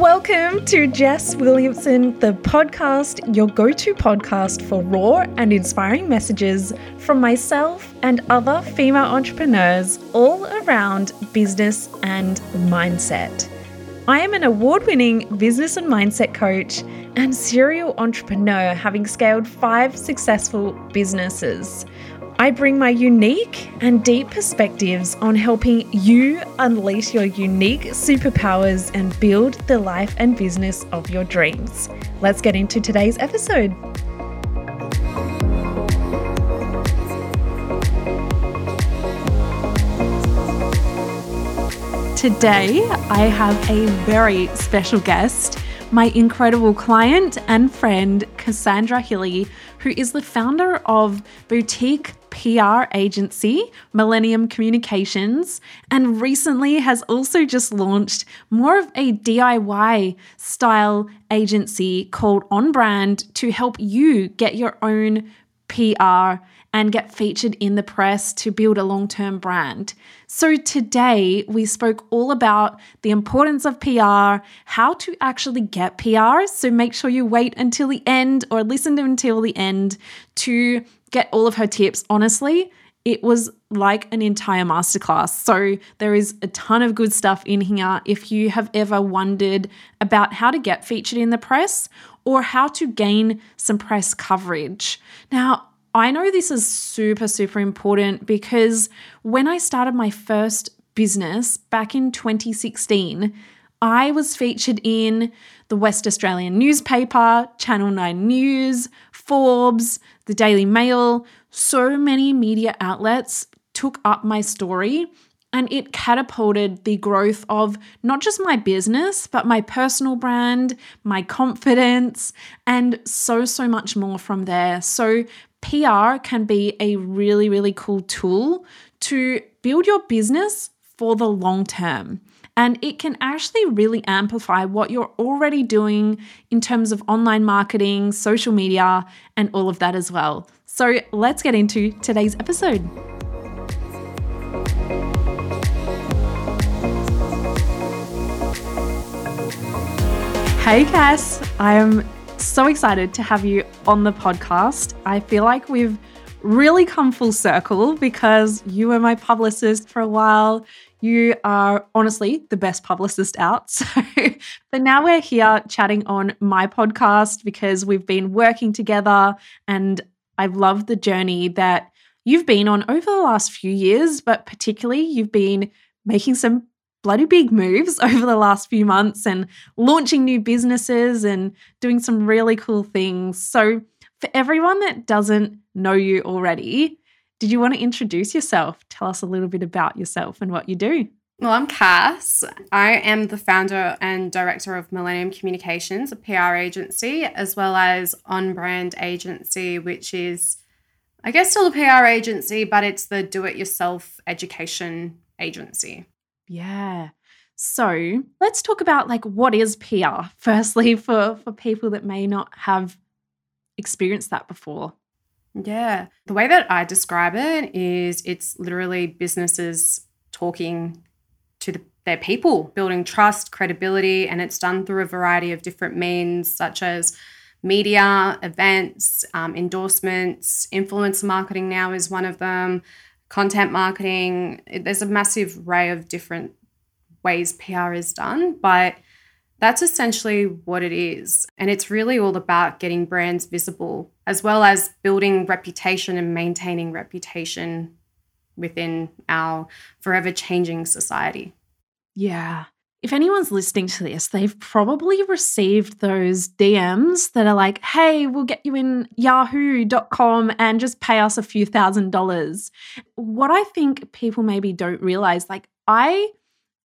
Welcome to Jess Williamson, the podcast, your go to podcast for raw and inspiring messages from myself and other female entrepreneurs all around business and mindset. I am an award winning business and mindset coach and serial entrepreneur, having scaled five successful businesses. I bring my unique and deep perspectives on helping you unleash your unique superpowers and build the life and business of your dreams. Let's get into today's episode. Today, I have a very special guest my incredible client and friend, Cassandra Hilly, who is the founder of boutique PR agency, Millennium Communications, and recently has also just launched more of a DIY style agency called On Brand to help you get your own PR and get featured in the press to build a long term brand. So, today we spoke all about the importance of PR, how to actually get PR. So, make sure you wait until the end or listen until the end to get all of her tips. Honestly, it was like an entire masterclass. So, there is a ton of good stuff in here. If you have ever wondered about how to get featured in the press or how to gain some press coverage. Now, I know this is super, super important because when I started my first business back in 2016, I was featured in the West Australian newspaper, Channel 9 News, Forbes, the Daily Mail. So many media outlets took up my story and it catapulted the growth of not just my business, but my personal brand, my confidence, and so, so much more from there. So, PR can be a really, really cool tool to build your business for the long term. And it can actually really amplify what you're already doing in terms of online marketing, social media, and all of that as well. So let's get into today's episode. Hey, Cass. I am so excited to have you on the podcast. I feel like we've really come full circle because you were my publicist for a while. You are honestly the best publicist out. So, but now we're here chatting on my podcast because we've been working together and I've loved the journey that you've been on over the last few years, but particularly you've been making some bloody big moves over the last few months and launching new businesses and doing some really cool things. So, for everyone that doesn't know you already, did you want to introduce yourself? Tell us a little bit about yourself and what you do. Well, I'm Cass. I am the founder and director of Millennium Communications, a PR agency, as well as On Brand Agency, which is, I guess, still a PR agency, but it's the do it yourself education agency. Yeah. So let's talk about like what is PR, firstly, for, for people that may not have experienced that before. Yeah. The way that I describe it is it's literally businesses talking to the, their people, building trust, credibility, and it's done through a variety of different means, such as media, events, um, endorsements, influencer marketing now is one of them, content marketing. There's a massive array of different ways PR is done, but that's essentially what it is. And it's really all about getting brands visible, as well as building reputation and maintaining reputation within our forever changing society. Yeah if anyone's listening to this, they've probably received those DMs that are like, hey, we'll get you in yahoo.com and just pay us a few thousand dollars. What I think people maybe don't realize, like, I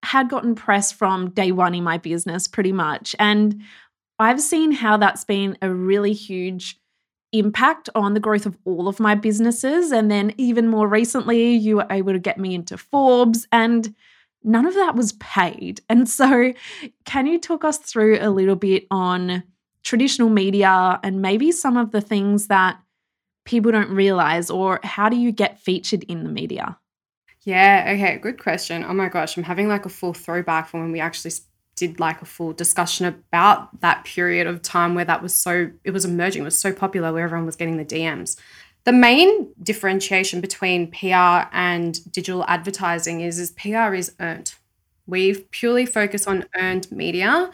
had gotten press from day one in my business pretty much. And I've seen how that's been a really huge impact on the growth of all of my businesses. And then even more recently, you were able to get me into Forbes and none of that was paid. And so, can you talk us through a little bit on traditional media and maybe some of the things that people don't realize, or how do you get featured in the media? Yeah, okay, good question. Oh my gosh, I'm having like a full throwback from when we actually did like a full discussion about that period of time where that was so it was emerging, it was so popular where everyone was getting the DMs. The main differentiation between PR and digital advertising is is PR is earned. We purely focus on earned media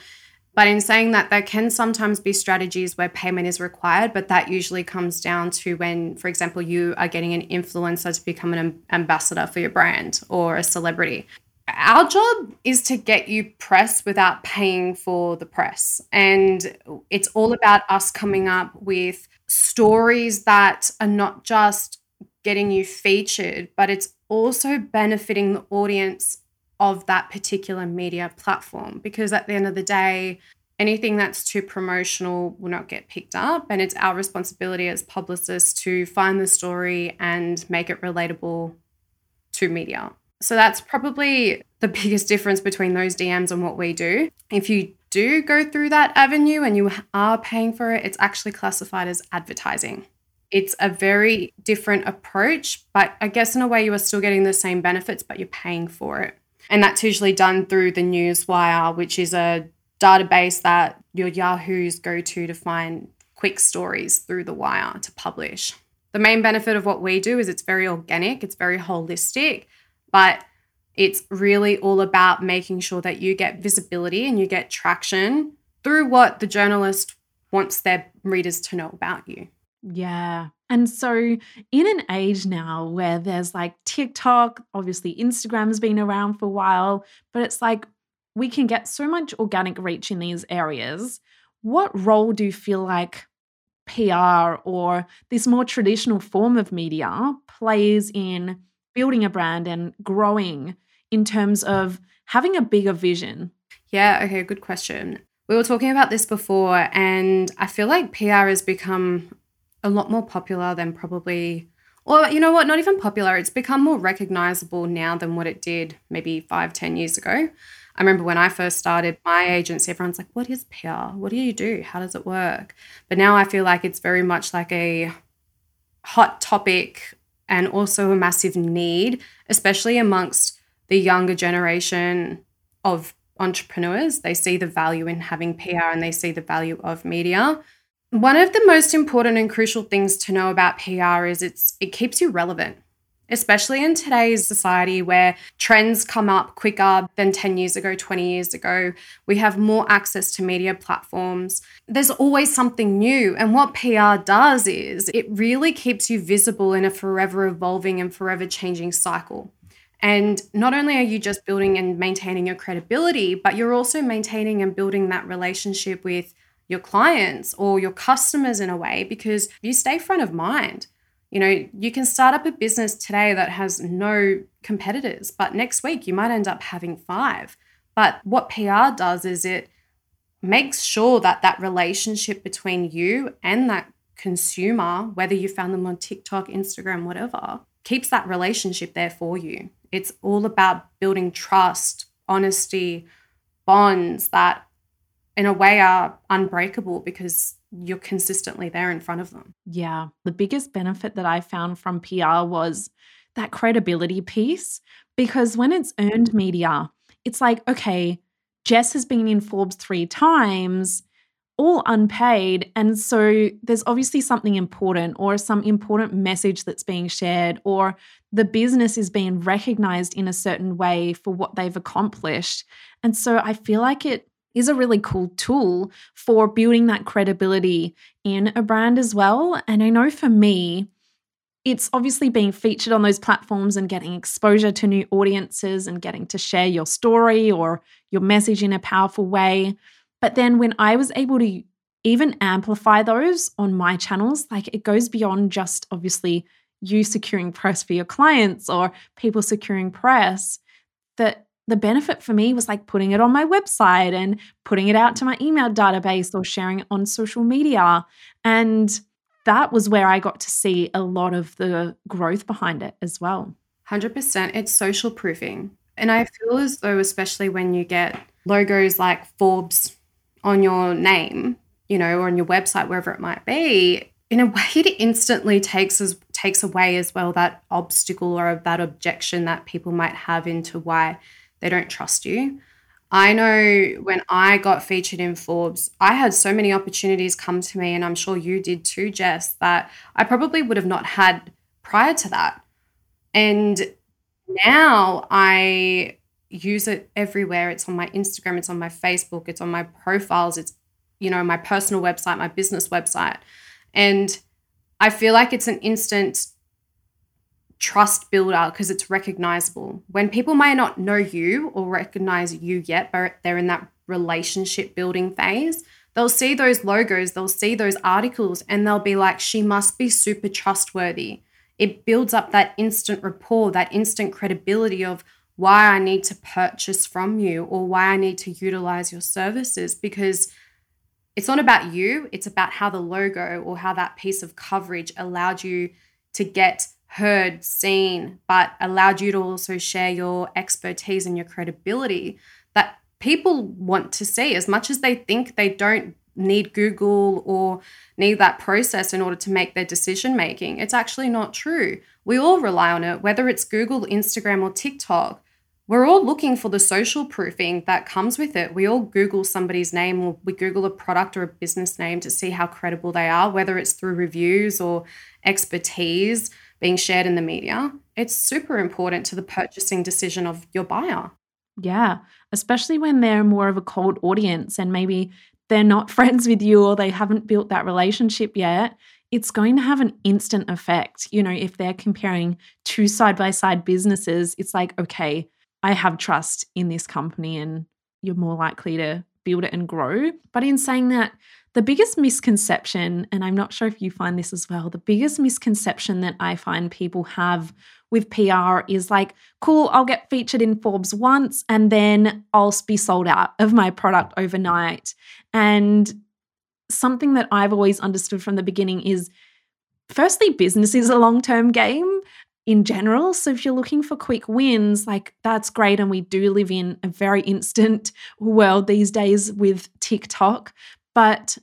but in saying that, there can sometimes be strategies where payment is required, but that usually comes down to when, for example, you are getting an influencer to become an ambassador for your brand or a celebrity. Our job is to get you press without paying for the press. And it's all about us coming up with stories that are not just getting you featured, but it's also benefiting the audience of that particular media platform because at the end of the day, anything that's too promotional will not get picked up. And it's our responsibility as publicists to find the story and make it relatable to media. So that's probably the biggest difference between those DMs and what we do. If you do go through that avenue and you are paying for it, it's actually classified as advertising. It's a very different approach, but I guess in a way you are still getting the same benefits, but you're paying for it. And that's usually done through the Newswire, which is a database that your Yahoos go to to find quick stories through the wire to publish. The main benefit of what we do is it's very organic, it's very holistic, but it's really all about making sure that you get visibility and you get traction through what the journalist wants their readers to know about you. Yeah. And so, in an age now where there's like TikTok, obviously Instagram's been around for a while, but it's like we can get so much organic reach in these areas. What role do you feel like PR or this more traditional form of media plays in building a brand and growing in terms of having a bigger vision? Yeah, okay, good question. We were talking about this before, and I feel like PR has become a lot more popular than probably, or you know what, not even popular. It's become more recognizable now than what it did maybe five, ten years ago. I remember when I first started my agency, everyone's like, What is PR? What do you do? How does it work? But now I feel like it's very much like a hot topic and also a massive need, especially amongst the younger generation of entrepreneurs. They see the value in having PR and they see the value of media. One of the most important and crucial things to know about PR is it's it keeps you relevant, especially in today's society where trends come up quicker than 10 years ago, 20 years ago. We have more access to media platforms. There's always something new. And what PR does is it really keeps you visible in a forever evolving and forever changing cycle. And not only are you just building and maintaining your credibility, but you're also maintaining and building that relationship with your clients or your customers in a way because you stay front of mind. You know, you can start up a business today that has no competitors, but next week you might end up having five. But what PR does is it makes sure that that relationship between you and that consumer, whether you found them on TikTok, Instagram, whatever, keeps that relationship there for you. It's all about building trust, honesty, bonds that in a way are unbreakable because you're consistently there in front of them. Yeah. The biggest benefit that I found from PR was that credibility piece because when it's earned media, it's like, okay, Jess has been in Forbes three times, all unpaid. And so there's obviously something important or some important message that's being shared, or the business is being recognized in a certain way for what they've accomplished. And so I feel like it is a really cool tool for building that credibility in a brand as well. And I know for me, it's obviously being featured on those platforms and getting exposure to new audiences and getting to share your story or your message in a powerful way. But then when I was able to even amplify those on my channels, like it goes beyond just obviously you securing press for your clients or people securing press, that the benefit for me was like putting it on my website and putting it out to my email database or sharing it on social media. And that was where I got to see a lot of the growth behind it as well. 100%. It's social proofing. And I feel as though, especially when you get logos like Forbes on your name, you know, or on your website, wherever it might be, in a way, it instantly takes as takes away as well that obstacle or that objection that people might have into why they don't trust you. I know when I got featured in Forbes, I had so many opportunities come to me, and I'm sure you did too, Jess, that I probably would have not had prior to that. And now I use it everywhere. It's on my Instagram, it's on my Facebook, it's on my profiles, it's, you know, my personal website, my business website. And I feel like it's an instant trust builder because it's recognizable. When people might not know you or recognize you yet, but they're in that relationship building phase, they'll see those logos, they'll see those articles, and they'll be like, she must be super trustworthy. It builds up that instant rapport, that instant credibility of why I need to purchase from you or why I need to utilize your services because it's not about you, it's about how the logo or how that piece of coverage allowed you to get heard, seen, but allowed you to also share your expertise and your credibility that people want to see as much as they think they don't need Google or need that process in order to make their decision making. It's actually not true. We all rely on it, whether it's Google, Instagram, or TikTok. We're all looking for the social proofing that comes with it. We all Google somebody's name or we Google a product or a business name to see how credible they are, whether it's through reviews or expertise being shared in the media, it's super important to the purchasing decision of your buyer. Yeah, especially when they're more of a cold audience and maybe they're not friends with you or they haven't built that relationship yet. It's going to have an instant effect. You know, if they're comparing two side by side businesses, it's like, okay, I have trust in this company and you're more likely to build it and grow. But in saying that, the biggest misconception, and I'm not sure if you find this as well, the biggest misconception that I find people have with PR is like, cool, I'll get featured in Forbes once and then I'll be sold out of my product overnight. And something that I've always understood from the beginning is firstly, business is a long term game in general. So if you're looking for quick wins, like that's great. And we do live in a very instant world these days with TikTok. But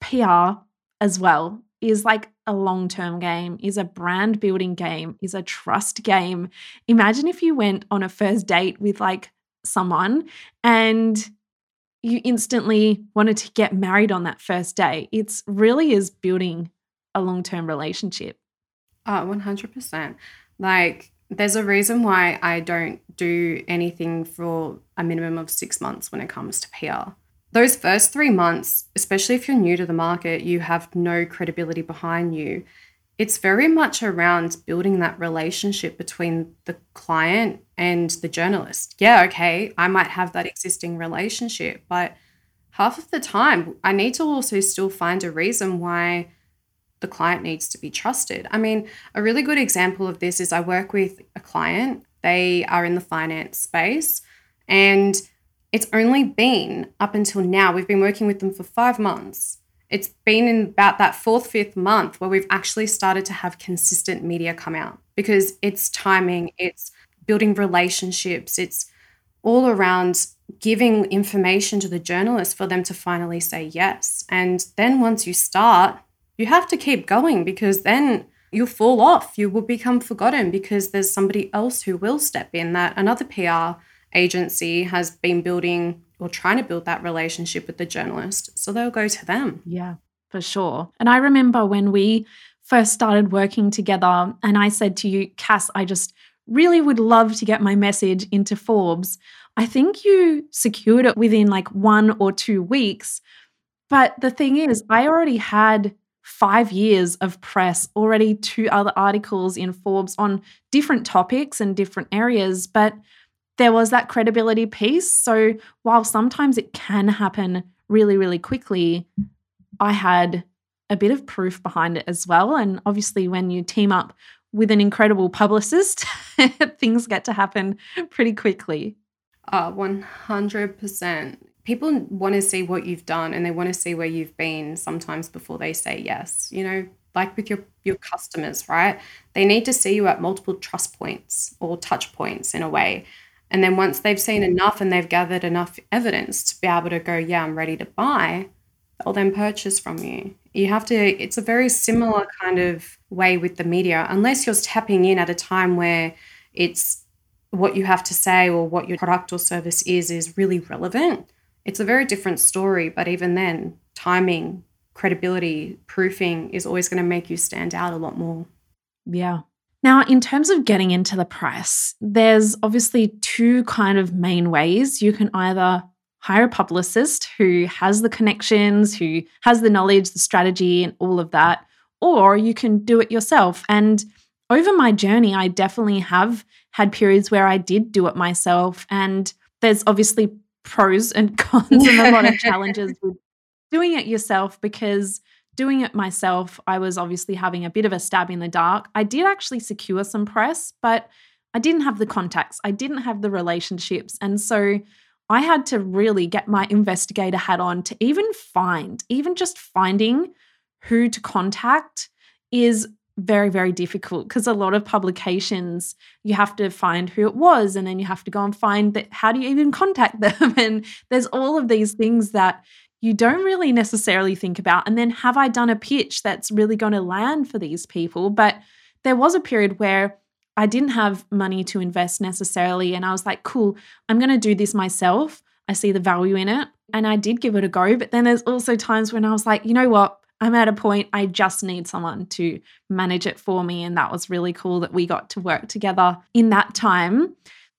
PR as well is like a long term game, is a brand building game, is a trust game. Imagine if you went on a first date with like someone and you instantly wanted to get married on that first day. It's really is building a long term relationship. Oh, 100%. Like, there's a reason why I don't do anything for a minimum of six months when it comes to PR those first three months, especially if you're new to the market, you have no credibility behind you. It's very much around building that relationship between the client and the journalist. Yeah, okay, I might have that existing relationship, but half of the time, I need to also still find a reason why the client needs to be trusted. I mean, a really good example of this is I work with a client, they are in the finance space, and it's only been up until now, we've been working with them for five months. It's been in about that fourth, fifth month where we've actually started to have consistent media come out because it's timing, it's building relationships, it's all around giving information to the journalists for them to finally say yes. And then once you start, you have to keep going because then you'll fall off. You will become forgotten because there's somebody else who will step in that another PR agency has been building or trying to build that relationship with the journalist. So they'll go to them. Yeah, for sure. And I remember when we first started working together, and I said to you, Cass, I just really would love to get my message into Forbes. I think you secured it within like one or two weeks. But the thing is, I already had five years of press, already two other articles in Forbes on different topics and different areas. But there was that credibility piece. So while sometimes it can happen really, really quickly, I had a bit of proof behind it as well. And obviously, when you team up with an incredible publicist, things get to happen pretty quickly. Uh, 100%. People want to see what you've done and they want to see where you've been sometimes before they say yes. You know, like with your, your customers, right? They need to see you at multiple trust points or touch points in a way and then once they've seen mm. enough and they've gathered enough evidence to be able to go, yeah, I'm ready to buy, they'll then purchase from you. You have to, it's a very similar kind of way with the media, unless you're tapping in at a time where it's what you have to say or what your product or service is is really relevant, it's a very different story. But even then, timing, credibility, proofing is always going to make you stand out a lot more. Yeah. Now, in terms of getting into the price, there's obviously two kind of main ways. You can either hire a publicist who has the connections, who has the knowledge, the strategy, and all of that, or you can do it yourself. And over my journey, I definitely have had periods where I did do it myself. And there's obviously pros and cons and a lot of challenges with doing it yourself because doing it myself, I was obviously having a bit of a stab in the dark. I did actually secure some press, but I didn't have the contacts, I didn't have the relationships. And so I had to really get my investigator hat on to even find, even just finding who to contact is very, very difficult because a lot of publications, you have to find who it was and then you have to go and find that how do you even contact them? And there's all of these things that you don't really necessarily think about. And then have I done a pitch that's really going to land for these people? But there was a period where I didn't have money to invest necessarily. And I was like, cool, I'm going to do this myself. I see the value in it. And I did give it a go. But then there's also times when I was like, you know what? I'm at a point I just need someone to manage it for me. And that was really cool that we got to work together in that time.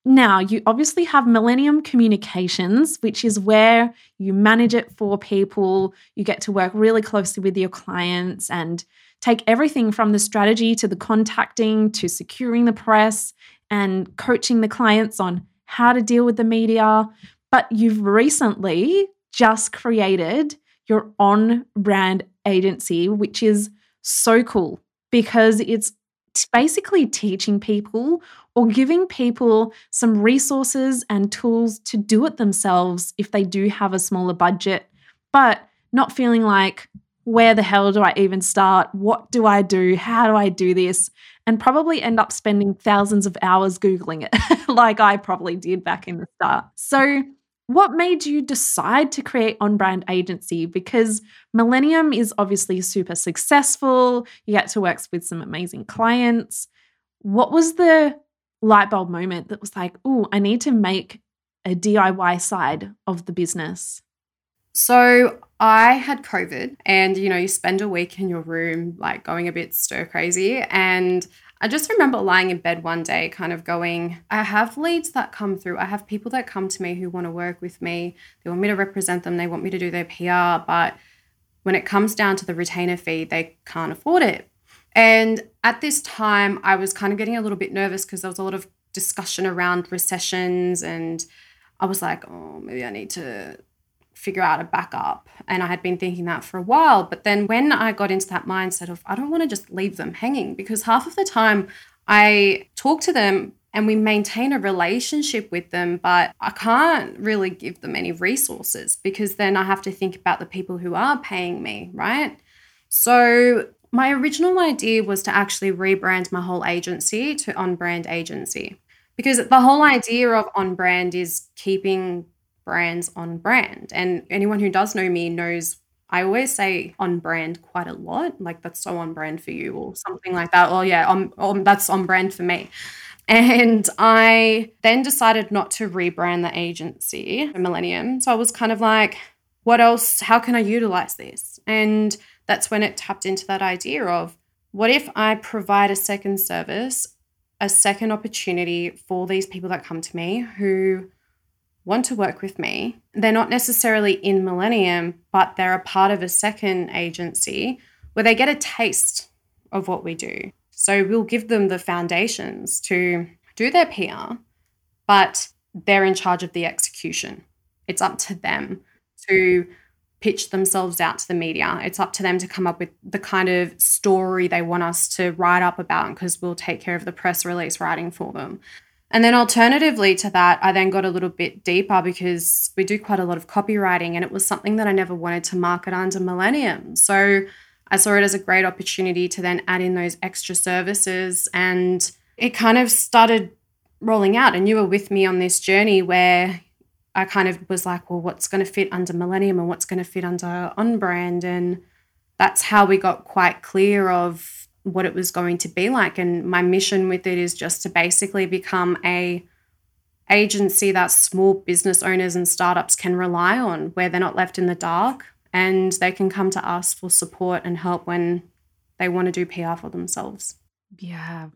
Now, you obviously have Millennium Communications, which is where you manage it for people. You get to work really closely with your clients and take everything from the strategy to the contacting to securing the press and coaching the clients on how to deal with the media. But you've recently just created your on brand agency, which is so cool because it's basically teaching people or giving people some resources and tools to do it themselves if they do have a smaller budget, but not feeling like, where the hell do I even start? What do I do? How do I do this? And probably end up spending thousands of hours Googling it, like I probably did back in the start. So, what made you decide to create on brand agency? Because Millennium is obviously super successful. You get to work with some amazing clients. What was the light bulb moment that was like, oh, I need to make a DIY side of the business? So I had COVID, and you know, you spend a week in your room, like going a bit stir crazy. And I just remember lying in bed one day, kind of going, I have leads that come through. I have people that come to me who want to work with me. They want me to represent them. They want me to do their PR. But when it comes down to the retainer fee, they can't afford it. And at this time, I was kind of getting a little bit nervous because there was a lot of discussion around recessions. And I was like, oh, maybe I need to figure out a backup. And I had been thinking that for a while. But then when I got into that mindset of, I don't want to just leave them hanging, because half of the time I talk to them and we maintain a relationship with them, but I can't really give them any resources because then I have to think about the people who are paying me, right? So my original idea was to actually rebrand my whole agency to on brand agency because the whole idea of on brand is keeping brands on brand. And anyone who does know me knows I always say on brand quite a lot, like that's so on brand for you or something like that. Oh yeah, on, on that's on brand for me. And I then decided not to rebrand the agency, Millennium. So I was kind of like, what else? How can I utilize this? And that's when it tapped into that idea of what if I provide a second service, a second opportunity for these people that come to me who want to work with me. They're not necessarily in Millennium, but they're a part of a second agency where they get a taste of what we do. So we'll give them the foundations to do their PR, but they're in charge of the execution. It's up to them to pitch themselves out to the media. It's up to them to come up with the kind of story they want us to write up about because we'll take care of the press release writing for them. And then, alternatively to that, I then got a little bit deeper because we do quite a lot of copywriting, and it was something that I never wanted to market under Millennium. So I saw it as a great opportunity to then add in those extra services, and it kind of started rolling out. And you were with me on this journey where I kind of was like, well, what's going to fit under Millennium and what's going to fit under On Brand? And that's how we got quite clear of what it was going to be like. And my mission with it is just to basically become a agency that small business owners and startups can rely on where they're not left in the dark and they can come to us for support and help when they want to do PR for themselves. Yeah,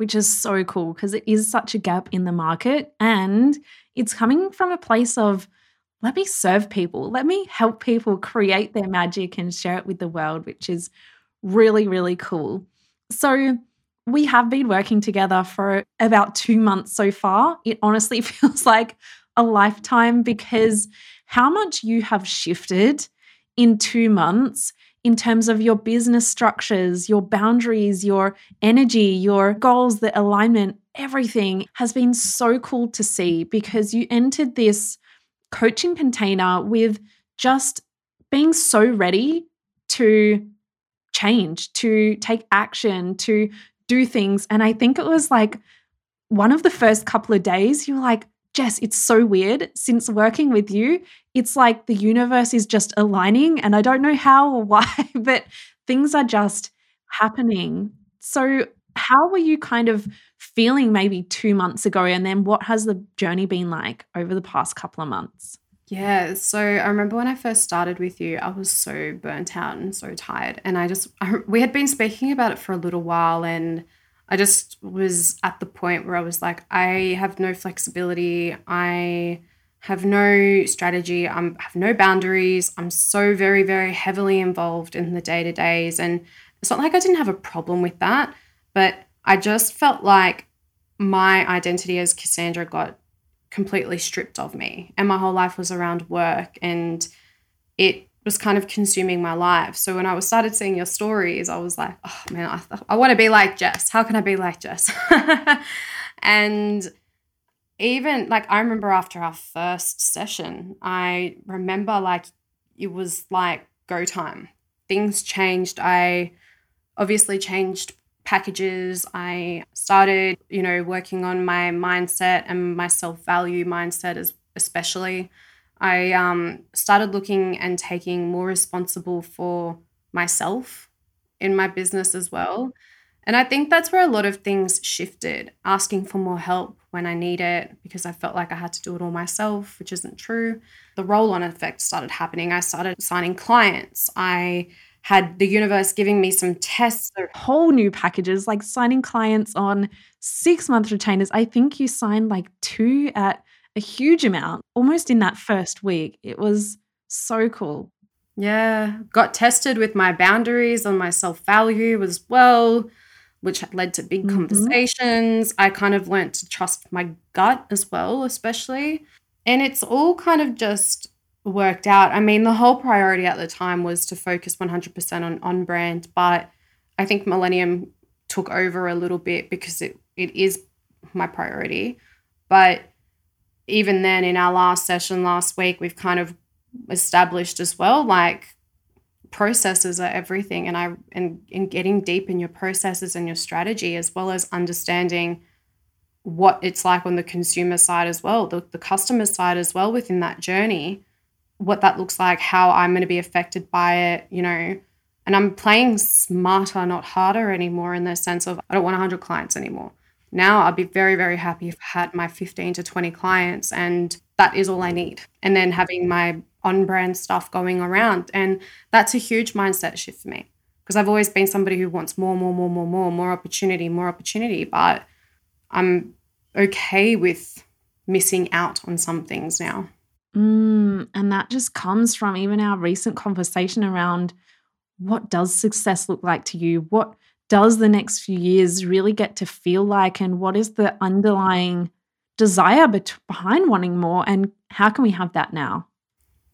which is so cool because it is such a gap in the market and it's coming from a place of let me serve people, let me help people create their magic and share it with the world, which is really, really cool. So, we have been working together for about two months so far. It honestly feels like a lifetime because how much you have shifted in two months in terms of your business structures, your boundaries, your energy, your goals, the alignment, everything has been so cool to see because you entered this coaching container with just being so ready to change, to take action, to do things. And I think it was like one of the first couple of days, you were like, Jess, it's so weird. Since working with you, it's like the universe is just aligning, and I don't know how or why, but things are just happening. So, how were you kind of feeling maybe two months ago? And then what has the journey been like over the past couple of months? Yeah, so I remember when I first started with you, I was so burnt out and so tired. And I just, I, we had been speaking about it for a little while, and I just was at the point where I was like, I have no flexibility. I have no strategy. I have no boundaries. I'm so very, very heavily involved in the day to days. And it's not like I didn't have a problem with that, but I just felt like my identity as Cassandra got completely stripped of me. And my whole life was around work and it was kind of consuming my life. So when I was started seeing your stories, I was like, oh man, I, th- I want to be like Jess. How can I be like Jess? and even like I remember after our first session, I remember like it was like go time. Things changed. I obviously changed packages. I started, you know, working on my mindset and my self value mindset as especially. I um, started looking and taking more responsible for myself in my business as well. And I think that's where a lot of things shifted, asking for more help when I need it because I felt like I had to do it all myself, which isn't true. The roll on effect started happening. I started signing clients. I had the universe giving me some tests. Whole new packages, like signing clients on six month retainers. I think you signed like two at a huge amount almost in that first week. It was so cool. Yeah, got tested with my boundaries on my self value as well, which led to big mm-hmm. conversations. I kind of learned to trust my gut as well, especially. And it's all kind of just worked out. I mean, the whole priority at the time was to focus 100% on on brand, but I think Millennium took over a little bit because it, it is my priority. But even then, in our last session last week, we've kind of established as well like processes are everything and i and in getting deep in your processes and your strategy as well as understanding what it's like on the consumer side as well the, the customer side as well within that journey what that looks like, how I'm going to be affected by it, you know. And I'm playing smarter, not harder anymore in the sense of I don't want 100 clients anymore. Now I'd be very, very happy if I had my 15 to 20 clients and that is all I need. And then having my on brand stuff going around. And that's a huge mindset shift for me because I've always been somebody who wants more, more, more, more, more, more opportunity, more opportunity. But I'm okay with missing out on some things now. Mm, and that just comes from even our recent conversation around what does success look like to you? What does the next few years really get to feel like? And what is the underlying desire behind wanting more? And how can we have that now?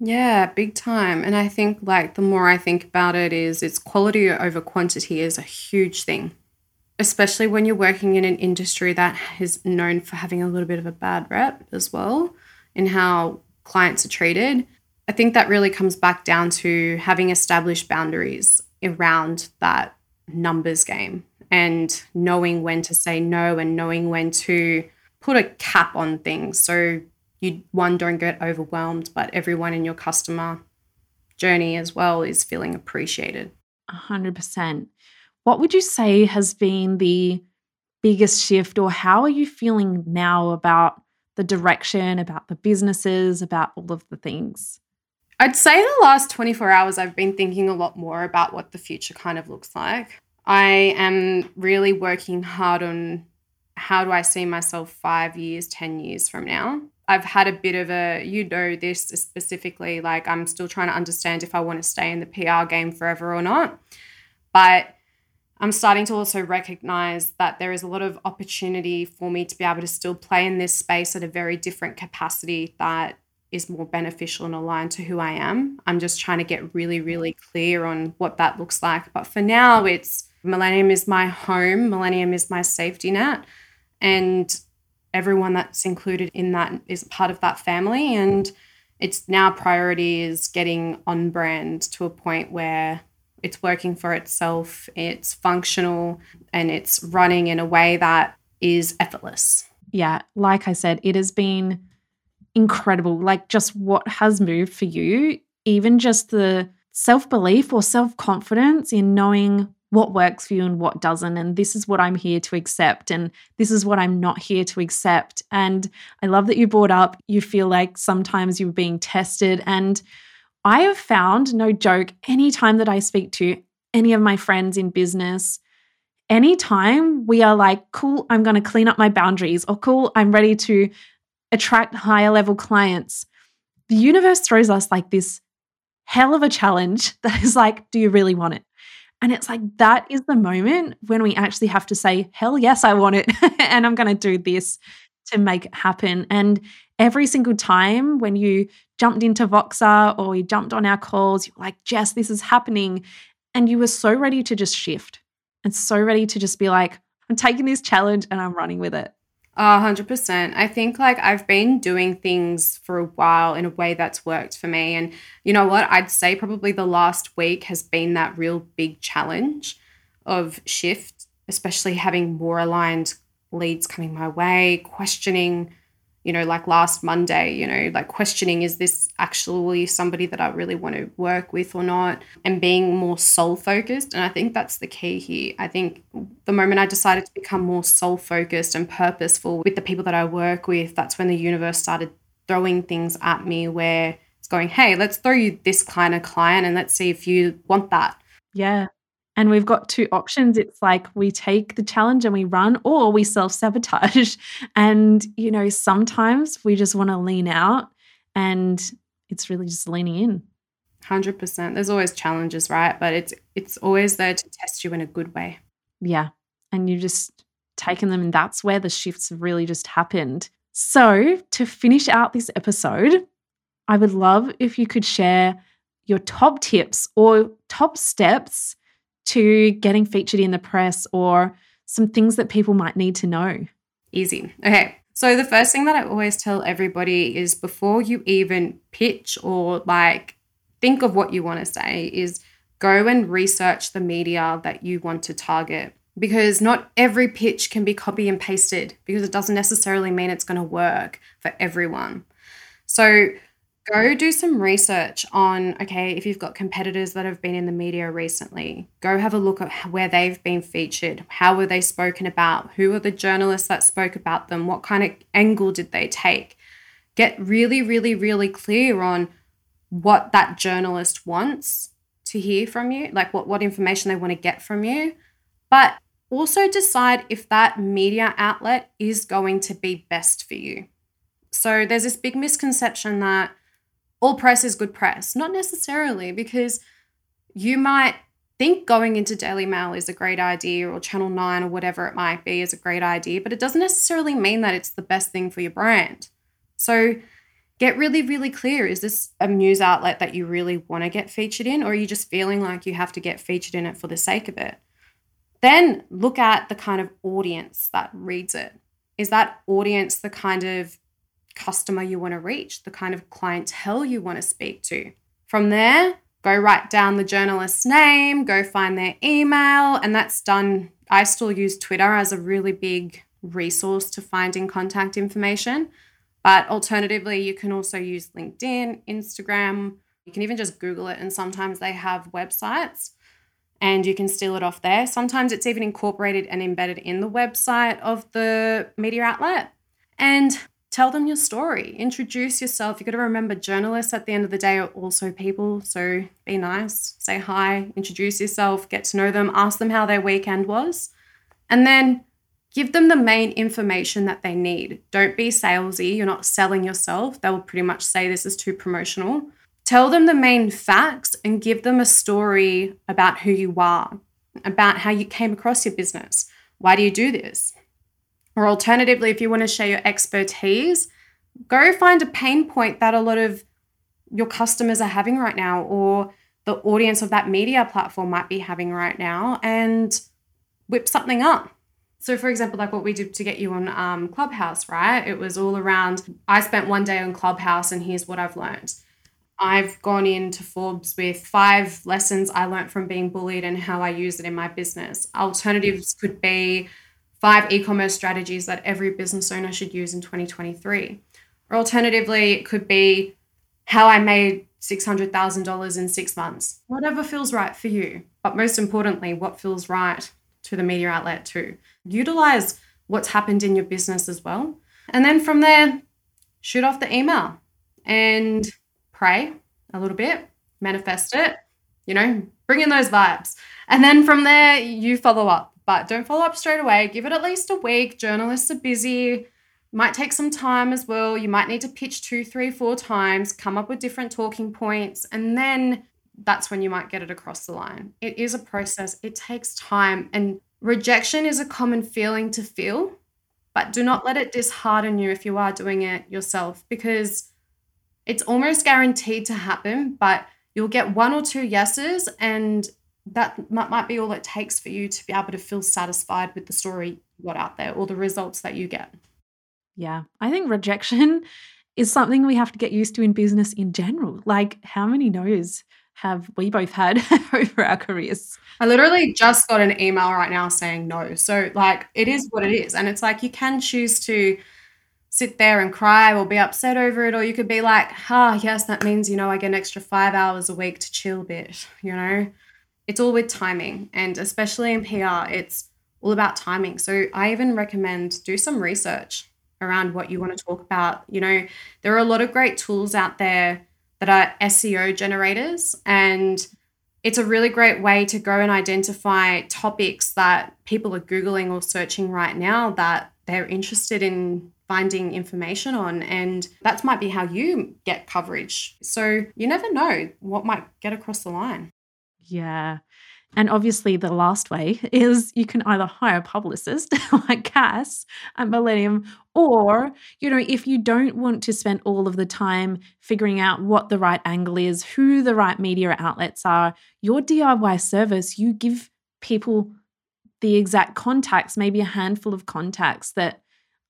Yeah, big time. And I think, like, the more I think about it, is it's quality over quantity is a huge thing, especially when you're working in an industry that is known for having a little bit of a bad rep as well, in how clients are treated. I think that really comes back down to having established boundaries around that numbers game and knowing when to say no and knowing when to put a cap on things. So you, one, don't get overwhelmed, but everyone in your customer journey as well is feeling appreciated. 100%. What would you say has been the biggest shift, or how are you feeling now about the direction, about the businesses, about all of the things? I'd say the last 24 hours, I've been thinking a lot more about what the future kind of looks like. I am really working hard on how do I see myself five years, 10 years from now. I've had a bit of a, you know, this specifically, like I'm still trying to understand if I want to stay in the PR game forever or not. But I'm starting to also recognize that there is a lot of opportunity for me to be able to still play in this space at a very different capacity that is more beneficial and aligned to who I am. I'm just trying to get really, really clear on what that looks like. But for now, it's Millennium is my home, Millennium is my safety net. And everyone that's included in that is part of that family. And it's now priority is getting on brand to a point where it's working for itself, it's functional, and it's running in a way that is effortless. Yeah, like I said, it has been incredible. Like just what has moved for you, even just the self belief or self confidence in knowing what works for you and what doesn't. And this is what I'm here to accept. And this is what I'm not here to accept. And I love that you brought up, you feel like sometimes you're being tested. And I have found, no joke, anytime that I speak to any of my friends in business, anytime we are like, cool, I'm going to clean up my boundaries, or cool, I'm ready to attract higher level clients, the universe throws us like this hell of a challenge that is like, do you really want it? And it's like, that is the moment when we actually have to say, hell yes, I want it. and I'm going to do this to make it happen. And every single time when you jumped into Voxer or you jumped on our calls, you're like, Jess, this is happening. And you were so ready to just shift and so ready to just be like, I'm taking this challenge and I'm running with it. A hundred percent. I think like I've been doing things for a while in a way that's worked for me. And you know what? I'd say probably the last week has been that real big challenge of shift, especially having more aligned leads coming my way, questioning you know, like last Monday, you know, like questioning is this actually somebody that I really want to work with or not, and being more soul focused. And I think that's the key here. I think the moment I decided to become more soul focused and purposeful with the people that I work with, that's when the universe started throwing things at me where it's going, hey, let's throw you this kind of client and let's see if you want that. Yeah. And we've got two options. It's like we take the challenge and we run, or we self sabotage. And, you know, sometimes we just want to lean out and it's really just leaning in. 100%. There's always challenges, right? But it's it's always there to test you in a good way. Yeah. And you've just taken them and that's where the shifts have really just happened. So, to finish out this episode, I would love if you could share your top tips or top steps to getting featured in the press or some things that people might need to know? Easy. Okay. So, the first thing that I always tell everybody is before you even pitch or like think of what you want to say, is go and research the media that you want to target because not every pitch can be copy and pasted because it doesn't necessarily mean it's going to work for everyone. So, go do some research on okay if you've got competitors that have been in the media recently go have a look at where they've been featured. How were they spoken about? Who are the journalists that spoke about them? What kind of angle did they take? Get really really really clear on what that journalist wants to hear from you like what, what information they want to get from you. But also decide if that media outlet is going to be best for you. So there's this big misconception that all press is good press. Not necessarily, because you might think going into Daily Mail is a great idea or Channel 9 or whatever it might be is a great idea, but it doesn't necessarily mean that it's the best thing for your brand. So get really, really clear is this a news outlet that you really want to get featured in, or are you just feeling like you have to get featured in it for the sake of it? Then look at the kind of audience that reads it. Is that audience the kind of customer you want to reach, the kind of clientele you want to speak to. From there, go write down the journalist's name, go find their email, and that's done. I still use Twitter as a really big resource to finding contact information. But alternatively, you can also use LinkedIn, Instagram. You can even just Google it, and sometimes they have websites and you can steal it off there. Sometimes it's even incorporated and embedded in the website of the media outlet. And tell them your story, introduce yourself. You've got to remember, journalists at the end of the day are also people. So be nice, say hi, introduce yourself, get to know them, ask them how their weekend was, and then give them the main information that they need. Don't be salesy. You're not selling yourself. They will pretty much say this is too promotional. Tell them the main facts and give them a story about who you are, about how you came across your business. Why do you do this? Or alternatively, if you want to share your expertise, go find a pain point that a lot of your customers are having right now, or the audience of that media platform might be having right now, and whip something up. So, for example, like what we did to get you on um, Clubhouse, right? It was all around I spent one day on Clubhouse, and here's what I've learned. I've gone into Forbes with five lessons I learned from being bullied and how I use it in my business. Alternatives could be five e commerce strategies that every business owner should use in 2023. Or alternatively, it could be how I made $600,000 in six months. Whatever feels right for you. But most importantly, what feels right to the media outlet too. Utilize what's happened in your business as well. And then from there, shoot off the email and pray a little bit, manifest it, you know, bring in those vibes. And then from there, you follow up but don't follow up straight away. Give it at least a week. Journalists are busy. Might take some time as well. You might need to pitch two, three, four times, come up with different talking points, and then that's when you might get it across the line. It is a process, it takes time, and rejection is a common feeling to feel, but do not let it dishearten you if you are doing it yourself because it's almost guaranteed to happen, but you'll get one or two yeses and that might be all it takes for you to be able to feel satisfied with the story you got out there or the results that you get. Yeah, I think rejection is something we have to get used to in business in general. Like, how many no's have we both had over our careers? I literally just got an email right now saying no. So, like, it is what it is. And it's like you can choose to sit there and cry or be upset over it, or you could be like, ah, yes, that means, you know, I get an extra five hours a week to chill a bit, you know? It's all with timing. And especially in PR, it's all about timing. So I even recommend do some research around what you want to talk about. You know, there are a lot of great tools out there that are SEO generators and it's a really great way to go and identify topics that people are googling or searching right now that they're interested in finding information on and that might be how you get coverage. So you never know what might get across the line. Yeah. And obviously, the last way is you can either hire a publicist like Cass at Millennium, or, you know, if you don't want to spend all of the time figuring out what the right angle is, who the right media outlets are, your DIY service, you give people the exact contacts, maybe a handful of contacts that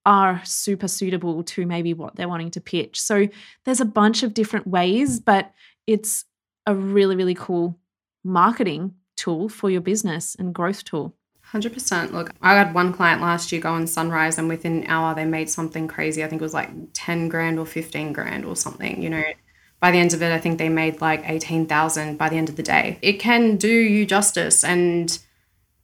are super suitable to maybe what they're wanting to pitch. So there's a bunch of different ways, but it's a really, really cool marketing tool for your business and growth tool. 100%. Look, I had one client last year go on Sunrise and within an hour they made something crazy. I think it was like 10 grand or 15 grand or something, you know. By the end of it, I think they made like 18,000 by the end of the day. It can do you justice and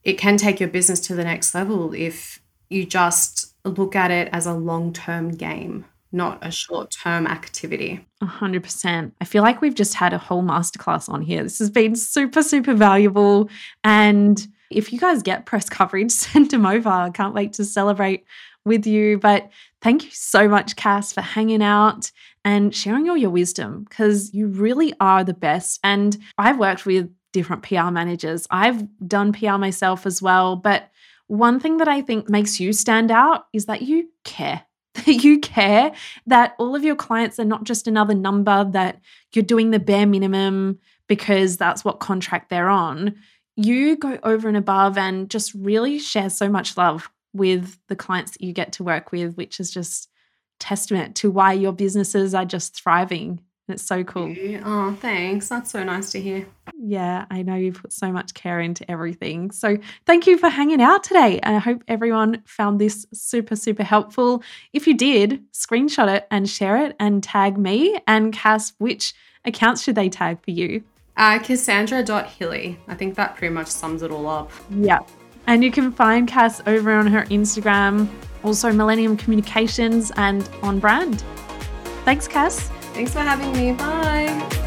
it can take your business to the next level if you just look at it as a long-term game not a short term activity. 100%. I feel like we've just had a whole masterclass on here. This has been super, super valuable. And if you guys get press coverage, send them over. I can't wait to celebrate with you. But thank you so much, Cass, for hanging out and sharing all your wisdom because you really are the best. And I've worked with different PR managers, I've done PR myself as well. But one thing that I think makes you stand out is that you care that you care that all of your clients are not just another number that you're doing the bare minimum because that's what contract they're on. You go over and above and just really share so much love with the clients that you get to work with, which is just testament to why your businesses are just thriving it's so cool. Oh, thanks. That's so nice to hear. Yeah, I know you put so much care into everything. So thank you for hanging out today. I hope everyone found this super, super helpful. If you did, screenshot it and share it and tag me and Cass. Which accounts should they tag for you? Uh, Cassandra.hilly. I think that pretty much sums it all up. Yeah. And you can find Cass over on her Instagram also Millennium Communications and On Brand. Thanks, Cass. Thanks for having me. Bye.